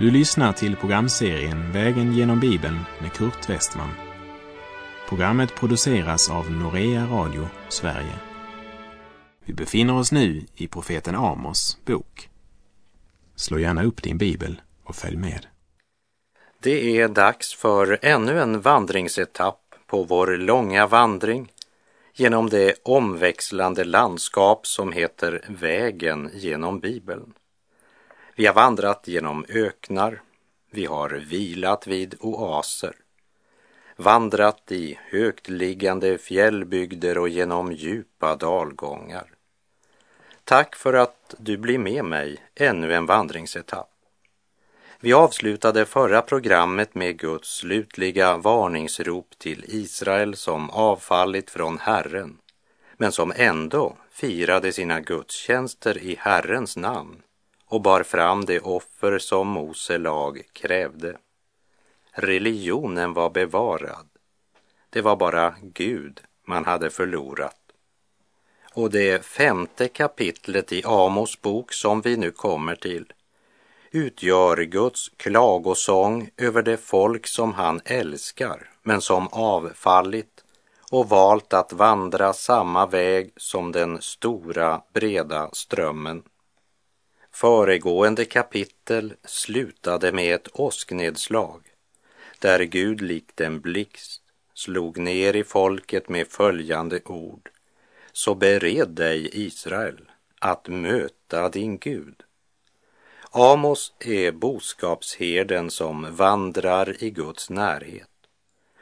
Du lyssnar till programserien Vägen genom Bibeln med Kurt Westman. Programmet produceras av Norea Radio Sverige. Vi befinner oss nu i profeten Amos bok. Slå gärna upp din bibel och följ med. Det är dags för ännu en vandringsetapp på vår långa vandring genom det omväxlande landskap som heter Vägen genom Bibeln. Vi har vandrat genom öknar, vi har vilat vid oaser, vandrat i högtliggande fjällbygder och genom djupa dalgångar. Tack för att du blir med mig ännu en vandringsetapp. Vi avslutade förra programmet med Guds slutliga varningsrop till Israel som avfallit från Herren, men som ändå firade sina gudstjänster i Herrens namn och bar fram det offer som Mose lag krävde. Religionen var bevarad. Det var bara Gud man hade förlorat. Och det femte kapitlet i Amos bok som vi nu kommer till utgör Guds klagosång över det folk som han älskar men som avfallit och valt att vandra samma väg som den stora breda strömmen. Föregående kapitel slutade med ett åsknedslag där Gud likt en blixt slog ner i folket med följande ord. Så bered dig, Israel, att möta din Gud. Amos är boskapsherden som vandrar i Guds närhet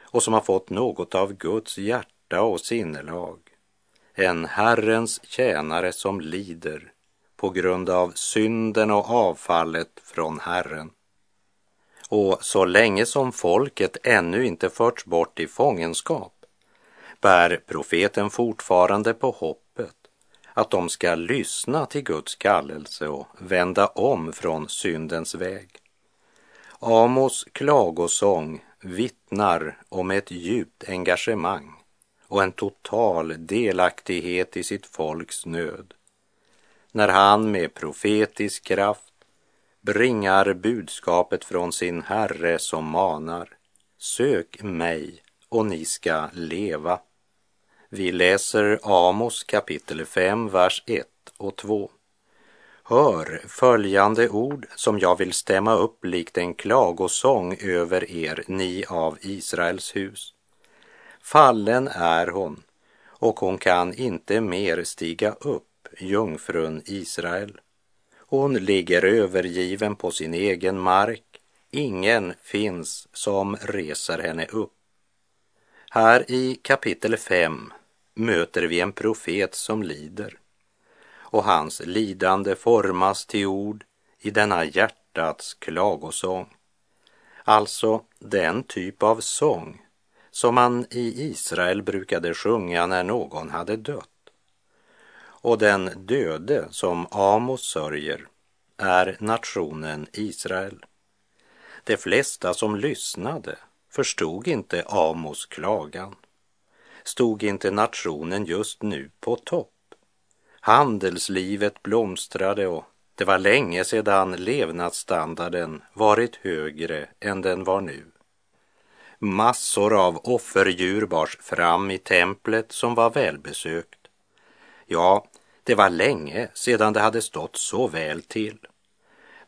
och som har fått något av Guds hjärta och sinnelag. En Herrens tjänare som lider på grund av synden och avfallet från Herren. Och så länge som folket ännu inte förts bort i fångenskap bär profeten fortfarande på hoppet att de ska lyssna till Guds kallelse och vända om från syndens väg. Amos klagosång vittnar om ett djupt engagemang och en total delaktighet i sitt folks nöd. När han med profetisk kraft bringar budskapet från sin Herre som manar Sök mig och ni ska leva. Vi läser Amos kapitel 5, vers 1 och 2. Hör följande ord som jag vill stämma upp likt en klagosång över er, ni av Israels hus. Fallen är hon, och hon kan inte mer stiga upp, jungfrun Israel. Hon ligger övergiven på sin egen mark, ingen finns som reser henne upp. Här i kapitel 5 möter vi en profet som lider och hans lidande formas till ord i denna hjärtats klagosång. Alltså den typ av sång som man i Israel brukade sjunga när någon hade dött. Och den döde som Amos sörjer är nationen Israel. De flesta som lyssnade förstod inte Amos klagan stod inte nationen just nu på topp. Handelslivet blomstrade och det var länge sedan levnadsstandarden varit högre än den var nu. Massor av offerdjur bars fram i templet som var välbesökt. Ja, det var länge sedan det hade stått så väl till.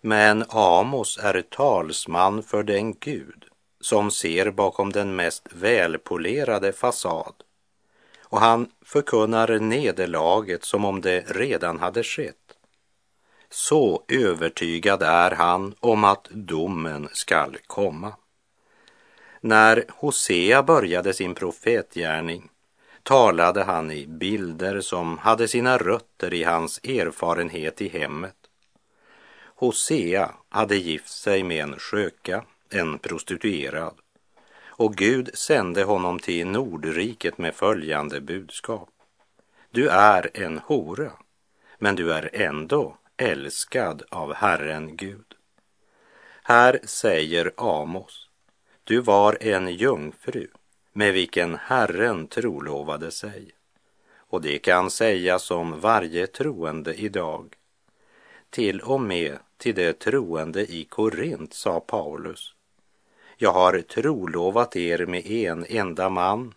Men Amos är talsman för den Gud som ser bakom den mest välpolerade fasad och han förkunnar nederlaget som om det redan hade skett. Så övertygad är han om att domen skall komma. När Hosea började sin profetgärning talade han i bilder som hade sina rötter i hans erfarenhet i hemmet. Hosea hade gift sig med en sköka, en prostituerad, och Gud sände honom till Nordriket med följande budskap. Du är en hora, men du är ändå älskad av Herren Gud. Här säger Amos, du var en jungfru med vilken Herren trolovade sig. Och det kan sägas om varje troende idag. Till och med till de troende i Korint, sa Paulus. Jag har trolovat er med en enda man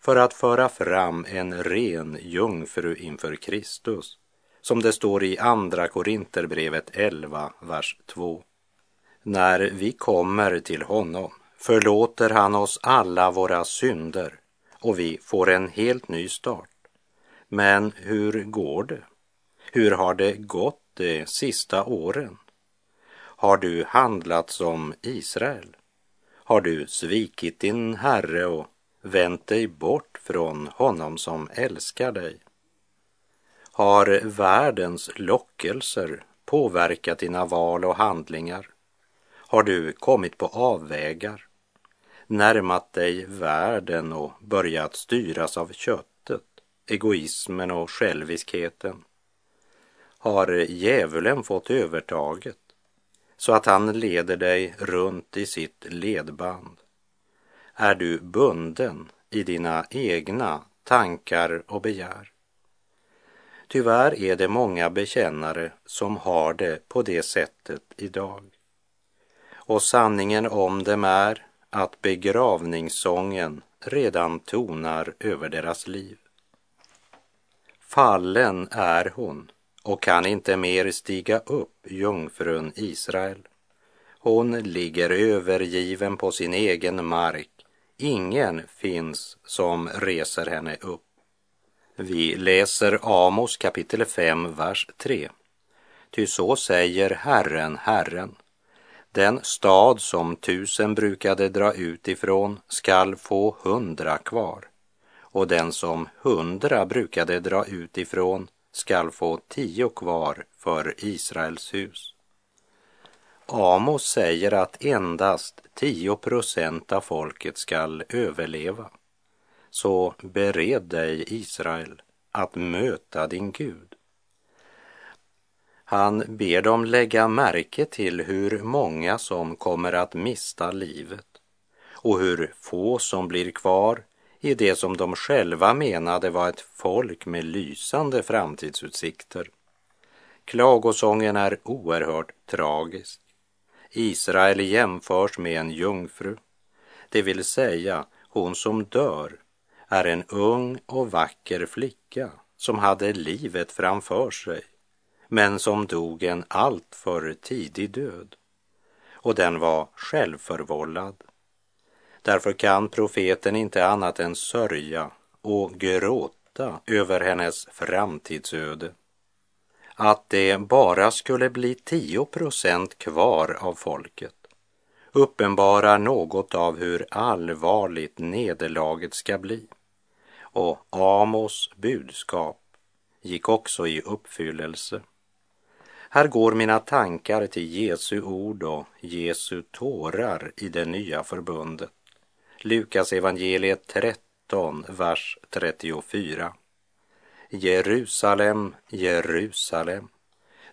för att föra fram en ren jungfru inför Kristus, som det står i Andra Korinterbrevet 11, vers 2. När vi kommer till honom förlåter han oss alla våra synder och vi får en helt ny start. Men hur går det? Hur har det gått de sista åren? Har du handlat som Israel? Har du svikit din Herre och vänt dig bort från honom som älskar dig? Har världens lockelser påverkat dina val och handlingar? Har du kommit på avvägar, närmat dig världen och börjat styras av köttet, egoismen och själviskheten? Har djävulen fått övertaget så att han leder dig runt i sitt ledband? Är du bunden i dina egna tankar och begär? Tyvärr är det många bekännare som har det på det sättet idag. Och sanningen om dem är att begravningssången redan tonar över deras liv. Fallen är hon och kan inte mer stiga upp, jungfrun Israel. Hon ligger övergiven på sin egen mark. Ingen finns som reser henne upp. Vi läser Amos kapitel 5, vers 3. Ty så säger Herren, Herren. Den stad som tusen brukade dra ut ifrån skall få hundra kvar och den som hundra brukade dra ut ifrån skall få tio kvar för Israels hus. Amos säger att endast tio procent av folket skall överleva. Så bered dig, Israel, att möta din Gud. Han ber dem lägga märke till hur många som kommer att mista livet och hur få som blir kvar i det som de själva menade var ett folk med lysande framtidsutsikter. Klagosången är oerhört tragisk. Israel jämförs med en jungfru, det vill säga hon som dör är en ung och vacker flicka som hade livet framför sig men som dog en alltför tidig död. Och den var självförvållad. Därför kan profeten inte annat än sörja och gråta över hennes framtidsöde. Att det bara skulle bli 10 procent kvar av folket uppenbarar något av hur allvarligt nederlaget ska bli. Och Amos budskap gick också i uppfyllelse. Här går mina tankar till Jesu ord och Jesu tårar i det nya förbundet. Lukas evangeliet 13, vers 34. Jerusalem, Jerusalem,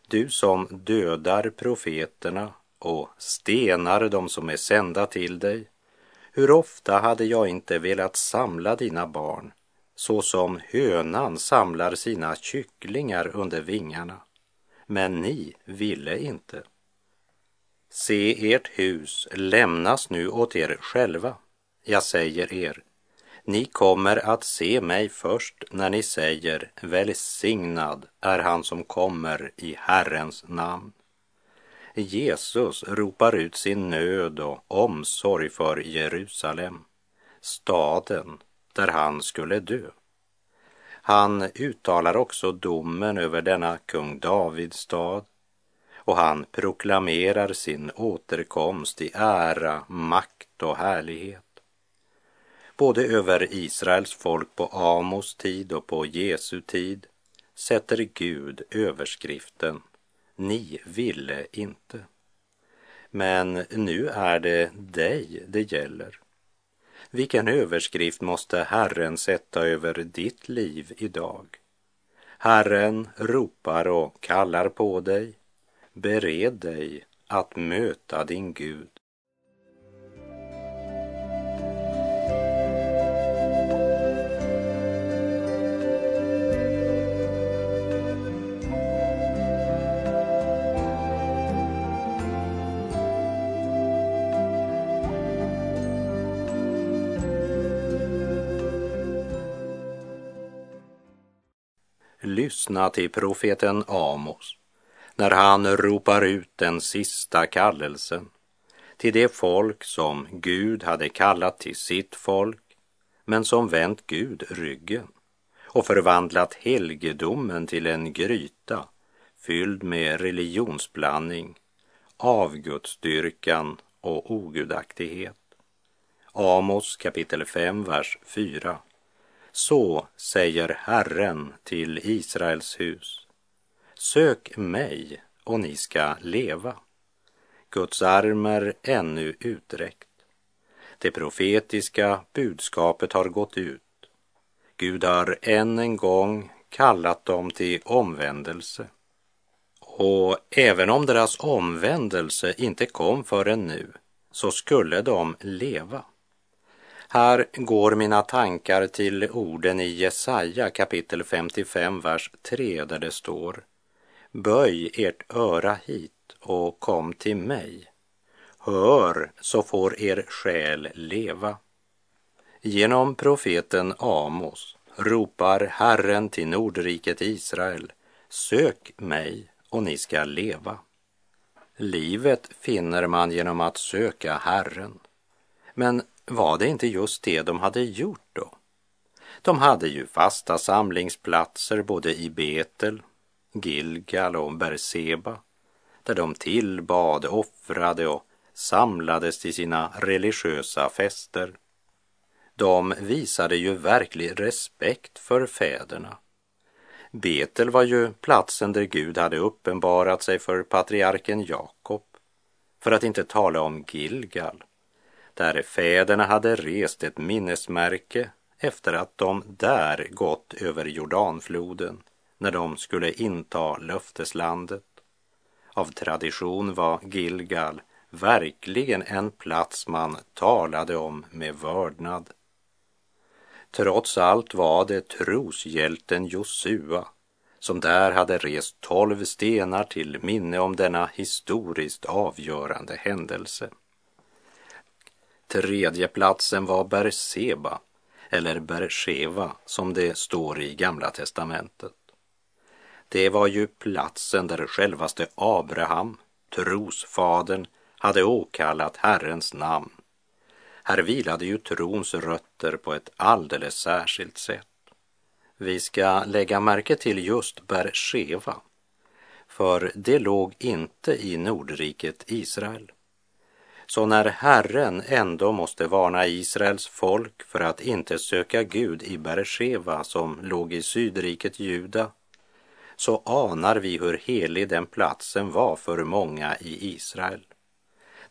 du som dödar profeterna och stenar dem som är sända till dig. Hur ofta hade jag inte velat samla dina barn så som hönan samlar sina kycklingar under vingarna. Men ni ville inte. Se, ert hus lämnas nu åt er själva. Jag säger er, ni kommer att se mig först när ni säger välsignad är han som kommer i Herrens namn. Jesus ropar ut sin nöd och omsorg för Jerusalem, staden där han skulle dö. Han uttalar också domen över denna kung Davids stad och han proklamerar sin återkomst i ära, makt och härlighet. Både över Israels folk på Amos tid och på Jesu tid sätter Gud överskriften Ni ville inte. Men nu är det dig det gäller. Vilken överskrift måste Herren sätta över ditt liv idag? Herren ropar och kallar på dig. Bered dig att möta din Gud. Lyssna till profeten Amos när han ropar ut den sista kallelsen till det folk som Gud hade kallat till sitt folk men som vänt Gud ryggen och förvandlat helgedomen till en gryta fylld med religionsblandning, avgudsdyrkan och ogudaktighet. Amos kapitel 5, vers 4. Så säger Herren till Israels hus. Sök mig och ni ska leva. Guds arm är ännu uträckt. Det profetiska budskapet har gått ut. Gud har än en gång kallat dem till omvändelse. Och även om deras omvändelse inte kom förrän nu så skulle de leva. Här går mina tankar till orden i Jesaja kapitel 55, vers 3 där det står Böj ert öra hit och kom till mig. Hör så får er själ leva. Genom profeten Amos ropar Herren till Nordriket Israel Sök mig och ni ska leva. Livet finner man genom att söka Herren. Men var det inte just det de hade gjort då? De hade ju fasta samlingsplatser både i Betel, Gilgal och Berseba där de tillbad, offrade och samlades till sina religiösa fester. De visade ju verklig respekt för fäderna. Betel var ju platsen där Gud hade uppenbarat sig för patriarken Jakob, för att inte tala om Gilgal där fäderna hade rest ett minnesmärke efter att de där gått över Jordanfloden när de skulle inta löfteslandet. Av tradition var Gilgal verkligen en plats man talade om med vördnad. Trots allt var det troshjälten Josua som där hade rest tolv stenar till minne om denna historiskt avgörande händelse. Tredje platsen var Berseba, eller Bersheva som det står i Gamla testamentet. Det var ju platsen där självaste Abraham, trosfadern, hade åkallat Herrens namn. Här vilade ju trons rötter på ett alldeles särskilt sätt. Vi ska lägga märke till just Bersheva, för det låg inte i Nordriket Israel. Så när Herren ändå måste varna Israels folk för att inte söka Gud i Beresheva som låg i sydriket Juda, så anar vi hur helig den platsen var för många i Israel.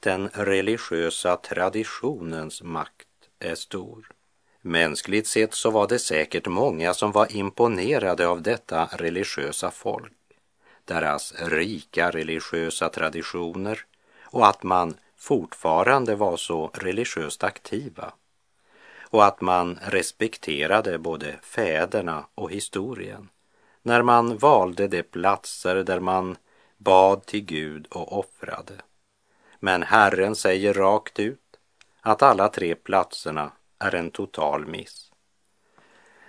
Den religiösa traditionens makt är stor. Mänskligt sett så var det säkert många som var imponerade av detta religiösa folk, deras rika religiösa traditioner och att man fortfarande var så religiöst aktiva och att man respekterade både fäderna och historien när man valde de platser där man bad till Gud och offrade. Men Herren säger rakt ut att alla tre platserna är en total miss.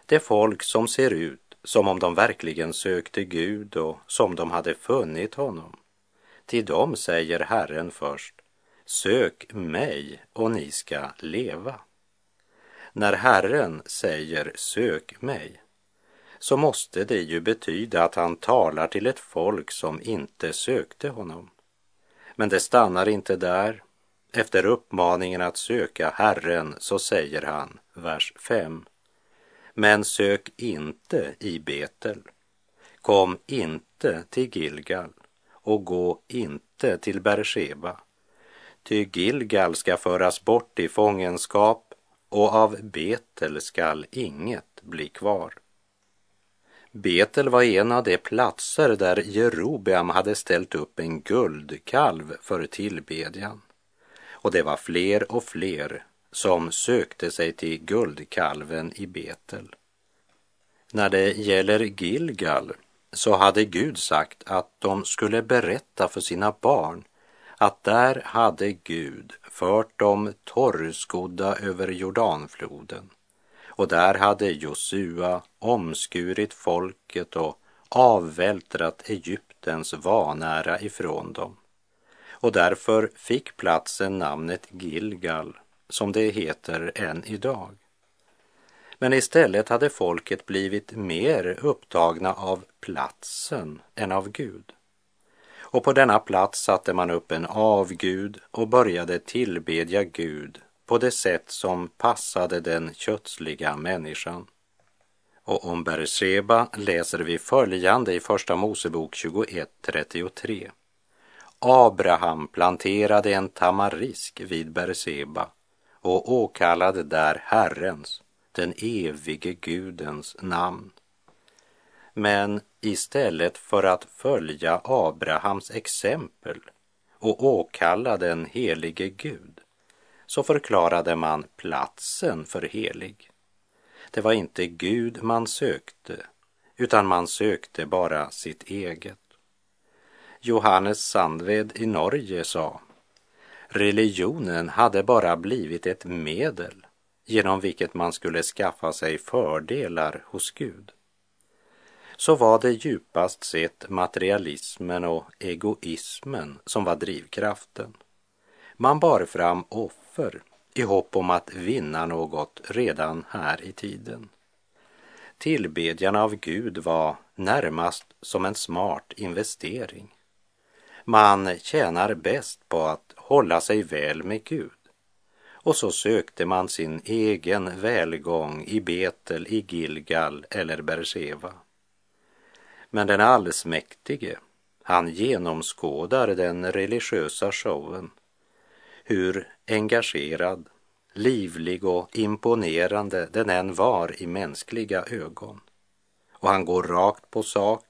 Det folk som ser ut som om de verkligen sökte Gud och som de hade funnit honom, till dem säger Herren först, Sök mig och ni ska leva. När Herren säger sök mig så måste det ju betyda att han talar till ett folk som inte sökte honom. Men det stannar inte där. Efter uppmaningen att söka Herren så säger han, vers 5. Men sök inte i Betel. Kom inte till Gilgal och gå inte till Bersheba Ty Gilgal ska föras bort i fångenskap och av Betel skall inget bli kvar. Betel var en av de platser där Jerobeam hade ställt upp en guldkalv för tillbedjan. Och det var fler och fler som sökte sig till guldkalven i Betel. När det gäller Gilgal så hade Gud sagt att de skulle berätta för sina barn att där hade Gud fört dem torrskodda över Jordanfloden och där hade Josua omskurit folket och avvältrat Egyptens vanära ifrån dem och därför fick platsen namnet Gilgal som det heter än idag. Men istället hade folket blivit mer upptagna av platsen än av Gud. Och på denna plats satte man upp en avgud och började tillbedja Gud på det sätt som passade den kötsliga människan. Och om Berseba läser vi följande i Första Mosebok 21.33. Abraham planterade en tamarisk vid Berseba och åkallade där Herrens, den evige Gudens namn. Men istället för att följa Abrahams exempel och åkalla den helige Gud så förklarade man platsen för helig. Det var inte Gud man sökte, utan man sökte bara sitt eget. Johannes Sandved i Norge sa religionen hade bara blivit ett medel genom vilket man skulle skaffa sig fördelar hos Gud. Så var det djupast sett materialismen och egoismen som var drivkraften. Man bar fram offer i hopp om att vinna något redan här i tiden. Tillbedjan av Gud var närmast som en smart investering. Man tjänar bäst på att hålla sig väl med Gud. Och så sökte man sin egen välgång i Betel, i Gilgal eller Berseva. Men den allsmäktige, han genomskådar den religiösa showen. Hur engagerad, livlig och imponerande den än var i mänskliga ögon. Och han går rakt på sak.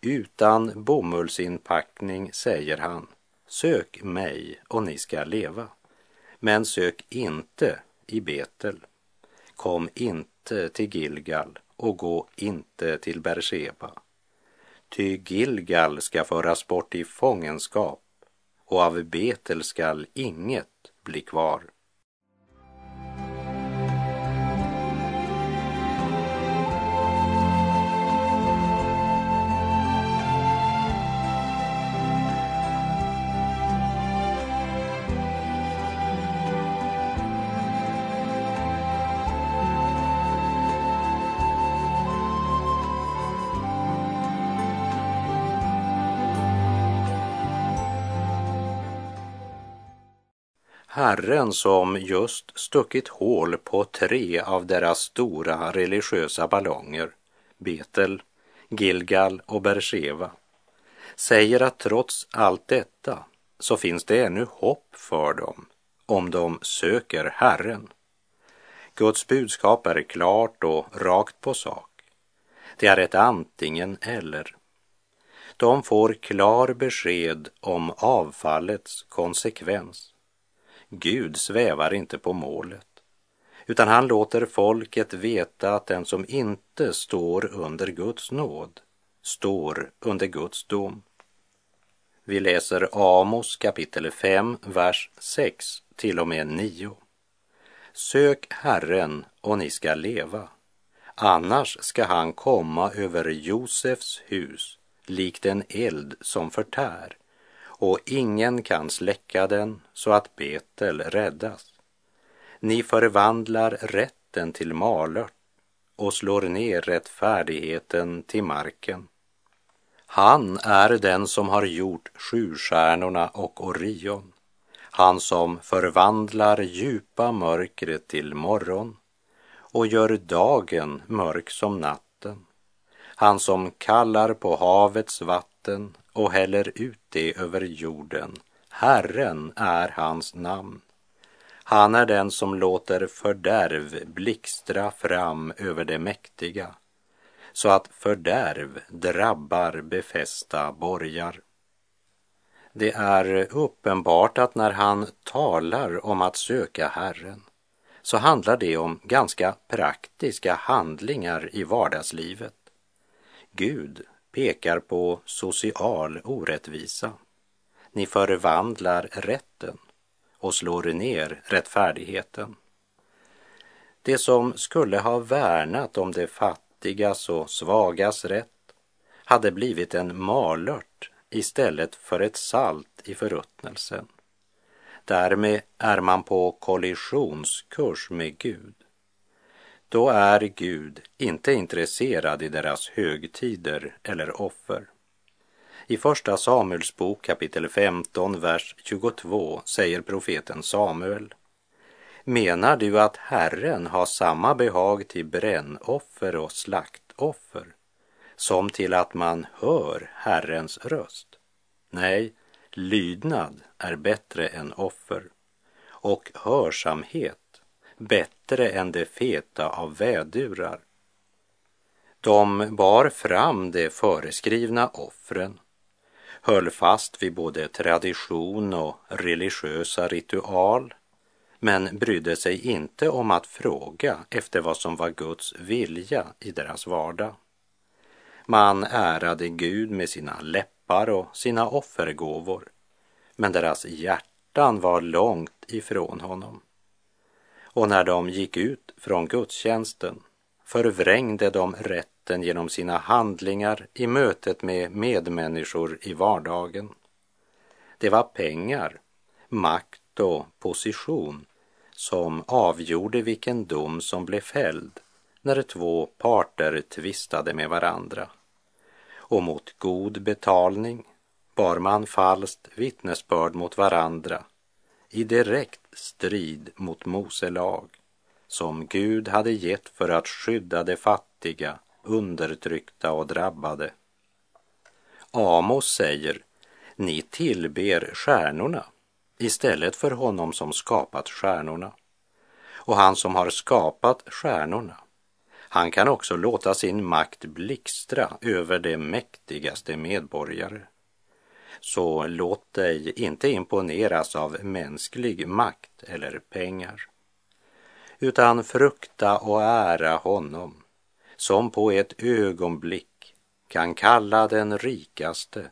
Utan bomullsinpackning säger han, sök mig och ni ska leva. Men sök inte i Betel. Kom inte till Gilgal och gå inte till Berseba. Ty Gilgal ska föras bort i fångenskap och av Betel skall inget bli kvar. Herren som just stuckit hål på tre av deras stora religiösa ballonger, Betel, Gilgal och Bersheva, säger att trots allt detta så finns det ännu hopp för dem om de söker Herren. Guds budskap är klart och rakt på sak. Det är ett antingen eller. De får klar besked om avfallets konsekvens Gud svävar inte på målet, utan han låter folket veta att den som inte står under Guds nåd står under Guds dom. Vi läser Amos kapitel 5, vers 6 till och med 9. Sök Herren och ni ska leva, annars ska han komma över Josefs hus likt en eld som förtär och ingen kan släcka den så att Betel räddas. Ni förvandlar rätten till malört och slår ner rättfärdigheten till marken. Han är den som har gjort sjustjärnorna och Orion, han som förvandlar djupa mörkret till morgon och gör dagen mörk som natten. Han som kallar på havets vatten och häller ut det över jorden. Herren är hans namn. Han är den som låter fördärv blixtra fram över det mäktiga så att fördärv drabbar befästa borgar. Det är uppenbart att när han talar om att söka Herren så handlar det om ganska praktiska handlingar i vardagslivet. Gud pekar på social orättvisa. Ni förvandlar rätten och slår ner rättfärdigheten. Det som skulle ha värnat om de fattigas och svagas rätt hade blivit en malört istället för ett salt i förruttnelsen. Därmed är man på kollisionskurs med Gud. Då är Gud inte intresserad i deras högtider eller offer. I Första Samuels bok kapitel 15, vers 22 säger profeten Samuel Menar du att Herren har samma behag till brännoffer och slaktoffer som till att man hör Herrens röst? Nej, lydnad är bättre än offer och hörsamhet bättre än det feta av vädurar. De bar fram de föreskrivna offren, höll fast vid både tradition och religiösa ritual men brydde sig inte om att fråga efter vad som var Guds vilja i deras vardag. Man ärade Gud med sina läppar och sina offergåvor, men deras hjärtan var långt ifrån honom. Och när de gick ut från gudstjänsten förvrängde de rätten genom sina handlingar i mötet med medmänniskor i vardagen. Det var pengar, makt och position som avgjorde vilken dom som blev fälld när två parter tvistade med varandra. Och mot god betalning bar man falskt vittnesbörd mot varandra i direkt strid mot Mose lag som Gud hade gett för att skydda de fattiga, undertryckta och drabbade. Amos säger, ni tillber stjärnorna istället för honom som skapat stjärnorna. Och han som har skapat stjärnorna, han kan också låta sin makt blixtra över de mäktigaste medborgare. Så låt dig inte imponeras av mänsklig makt eller pengar, utan frukta och ära honom som på ett ögonblick kan kalla den rikaste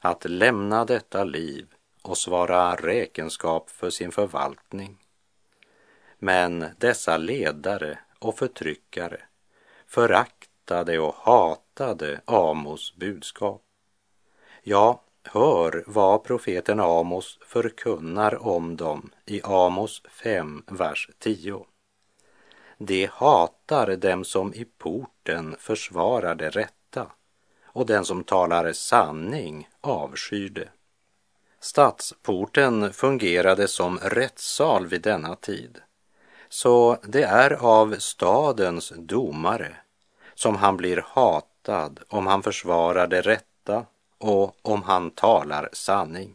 att lämna detta liv och svara räkenskap för sin förvaltning. Men dessa ledare och förtryckare föraktade och hatade Amos budskap. Ja, hör vad profeten Amos förkunnar om dem i Amos 5, vers 10. De hatar dem som i porten försvarar det rätta och den som talar sanning avskyr det. Stadsporten fungerade som rättssal vid denna tid. Så det är av stadens domare som han blir hatad om han försvarar det rätta och om han talar sanning.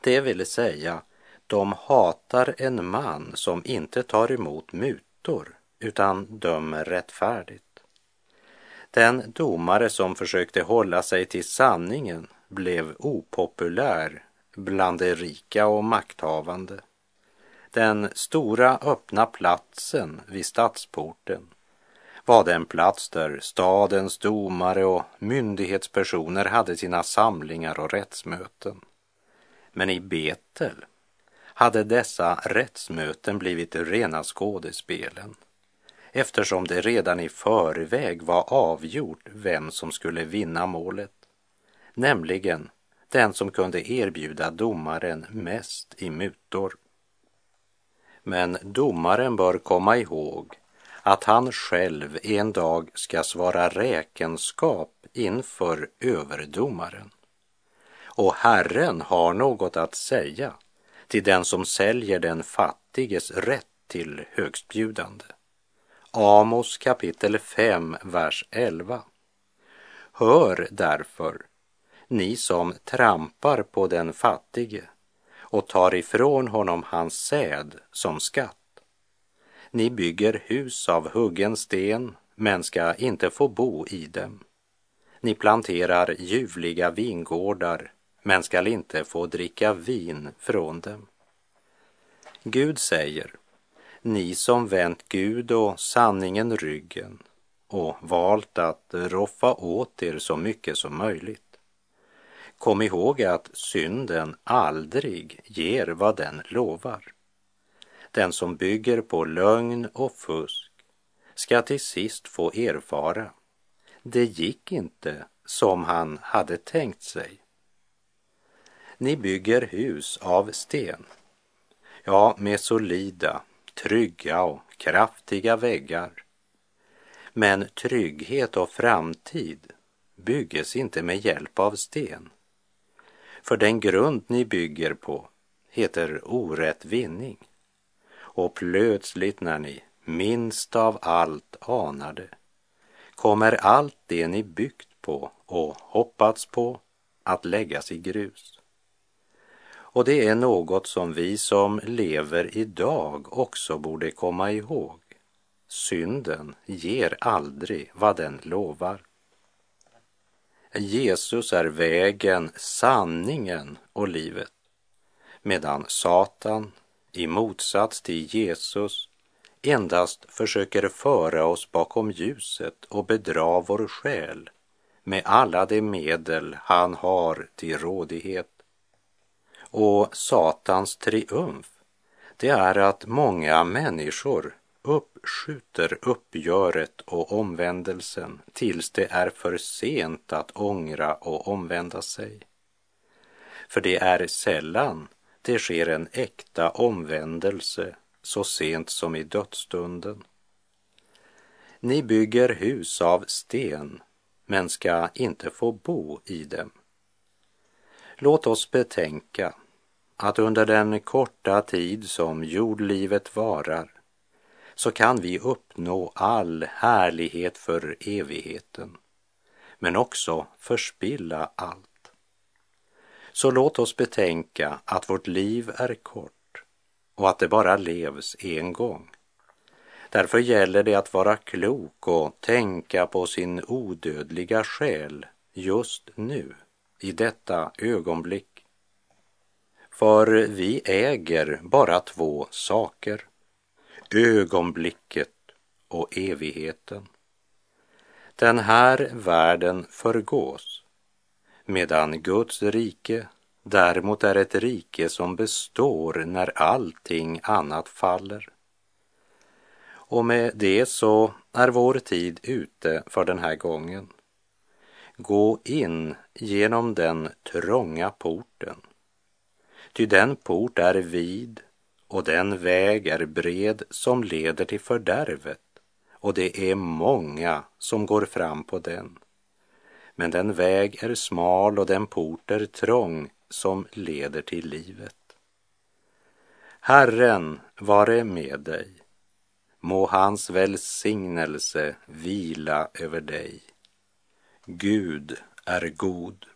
Det vill säga, de hatar en man som inte tar emot mutor utan dömer rättfärdigt. Den domare som försökte hålla sig till sanningen blev opopulär bland de rika och makthavande. Den stora öppna platsen vid stadsporten var den plats där stadens domare och myndighetspersoner hade sina samlingar och rättsmöten. Men i Betel hade dessa rättsmöten blivit rena skådespelen eftersom det redan i förväg var avgjort vem som skulle vinna målet nämligen den som kunde erbjuda domaren mest i mutor. Men domaren bör komma ihåg att han själv en dag ska svara räkenskap inför överdomaren. Och Herren har något att säga till den som säljer den fattiges rätt till högstbjudande. Amos kapitel 5, vers 11. Hör därför ni som trampar på den fattige och tar ifrån honom hans säd som skatt. Ni bygger hus av huggen sten, men ska inte få bo i dem. Ni planterar ljuvliga vingårdar, men skall inte få dricka vin från dem. Gud säger, ni som vänt Gud och sanningen ryggen och valt att roffa åt er så mycket som möjligt. Kom ihåg att synden aldrig ger vad den lovar. Den som bygger på lögn och fusk ska till sist få erfara. Det gick inte som han hade tänkt sig. Ni bygger hus av sten, ja, med solida, trygga och kraftiga väggar. Men trygghet och framtid bygges inte med hjälp av sten. För den grund ni bygger på heter orätt vinning. Och plötsligt när ni minst av allt anade kommer allt det ni byggt på och hoppats på att läggas i grus. Och det är något som vi som lever idag också borde komma ihåg. Synden ger aldrig vad den lovar. Jesus är vägen, sanningen och livet. Medan Satan, i motsats till Jesus, endast försöker föra oss bakom ljuset och bedra vår själ med alla de medel han har till rådighet. Och Satans triumf, det är att många människor uppskjuter uppgöret och omvändelsen tills det är för sent att ångra och omvända sig. För det är sällan det sker en äkta omvändelse så sent som i dödsstunden. Ni bygger hus av sten men ska inte få bo i dem. Låt oss betänka att under den korta tid som jordlivet varar så kan vi uppnå all härlighet för evigheten, men också förspilla allt. Så låt oss betänka att vårt liv är kort och att det bara levs en gång. Därför gäller det att vara klok och tänka på sin odödliga själ just nu, i detta ögonblick. För vi äger bara två saker ögonblicket och evigheten. Den här världen förgås, medan Guds rike däremot är ett rike som består när allting annat faller. Och med det så är vår tid ute för den här gången. Gå in genom den trånga porten. Ty den port är vid och den väg är bred som leder till fördärvet och det är många som går fram på den. Men den väg är smal och den port är trång som leder till livet. Herren vare med dig. Må hans välsignelse vila över dig. Gud är god.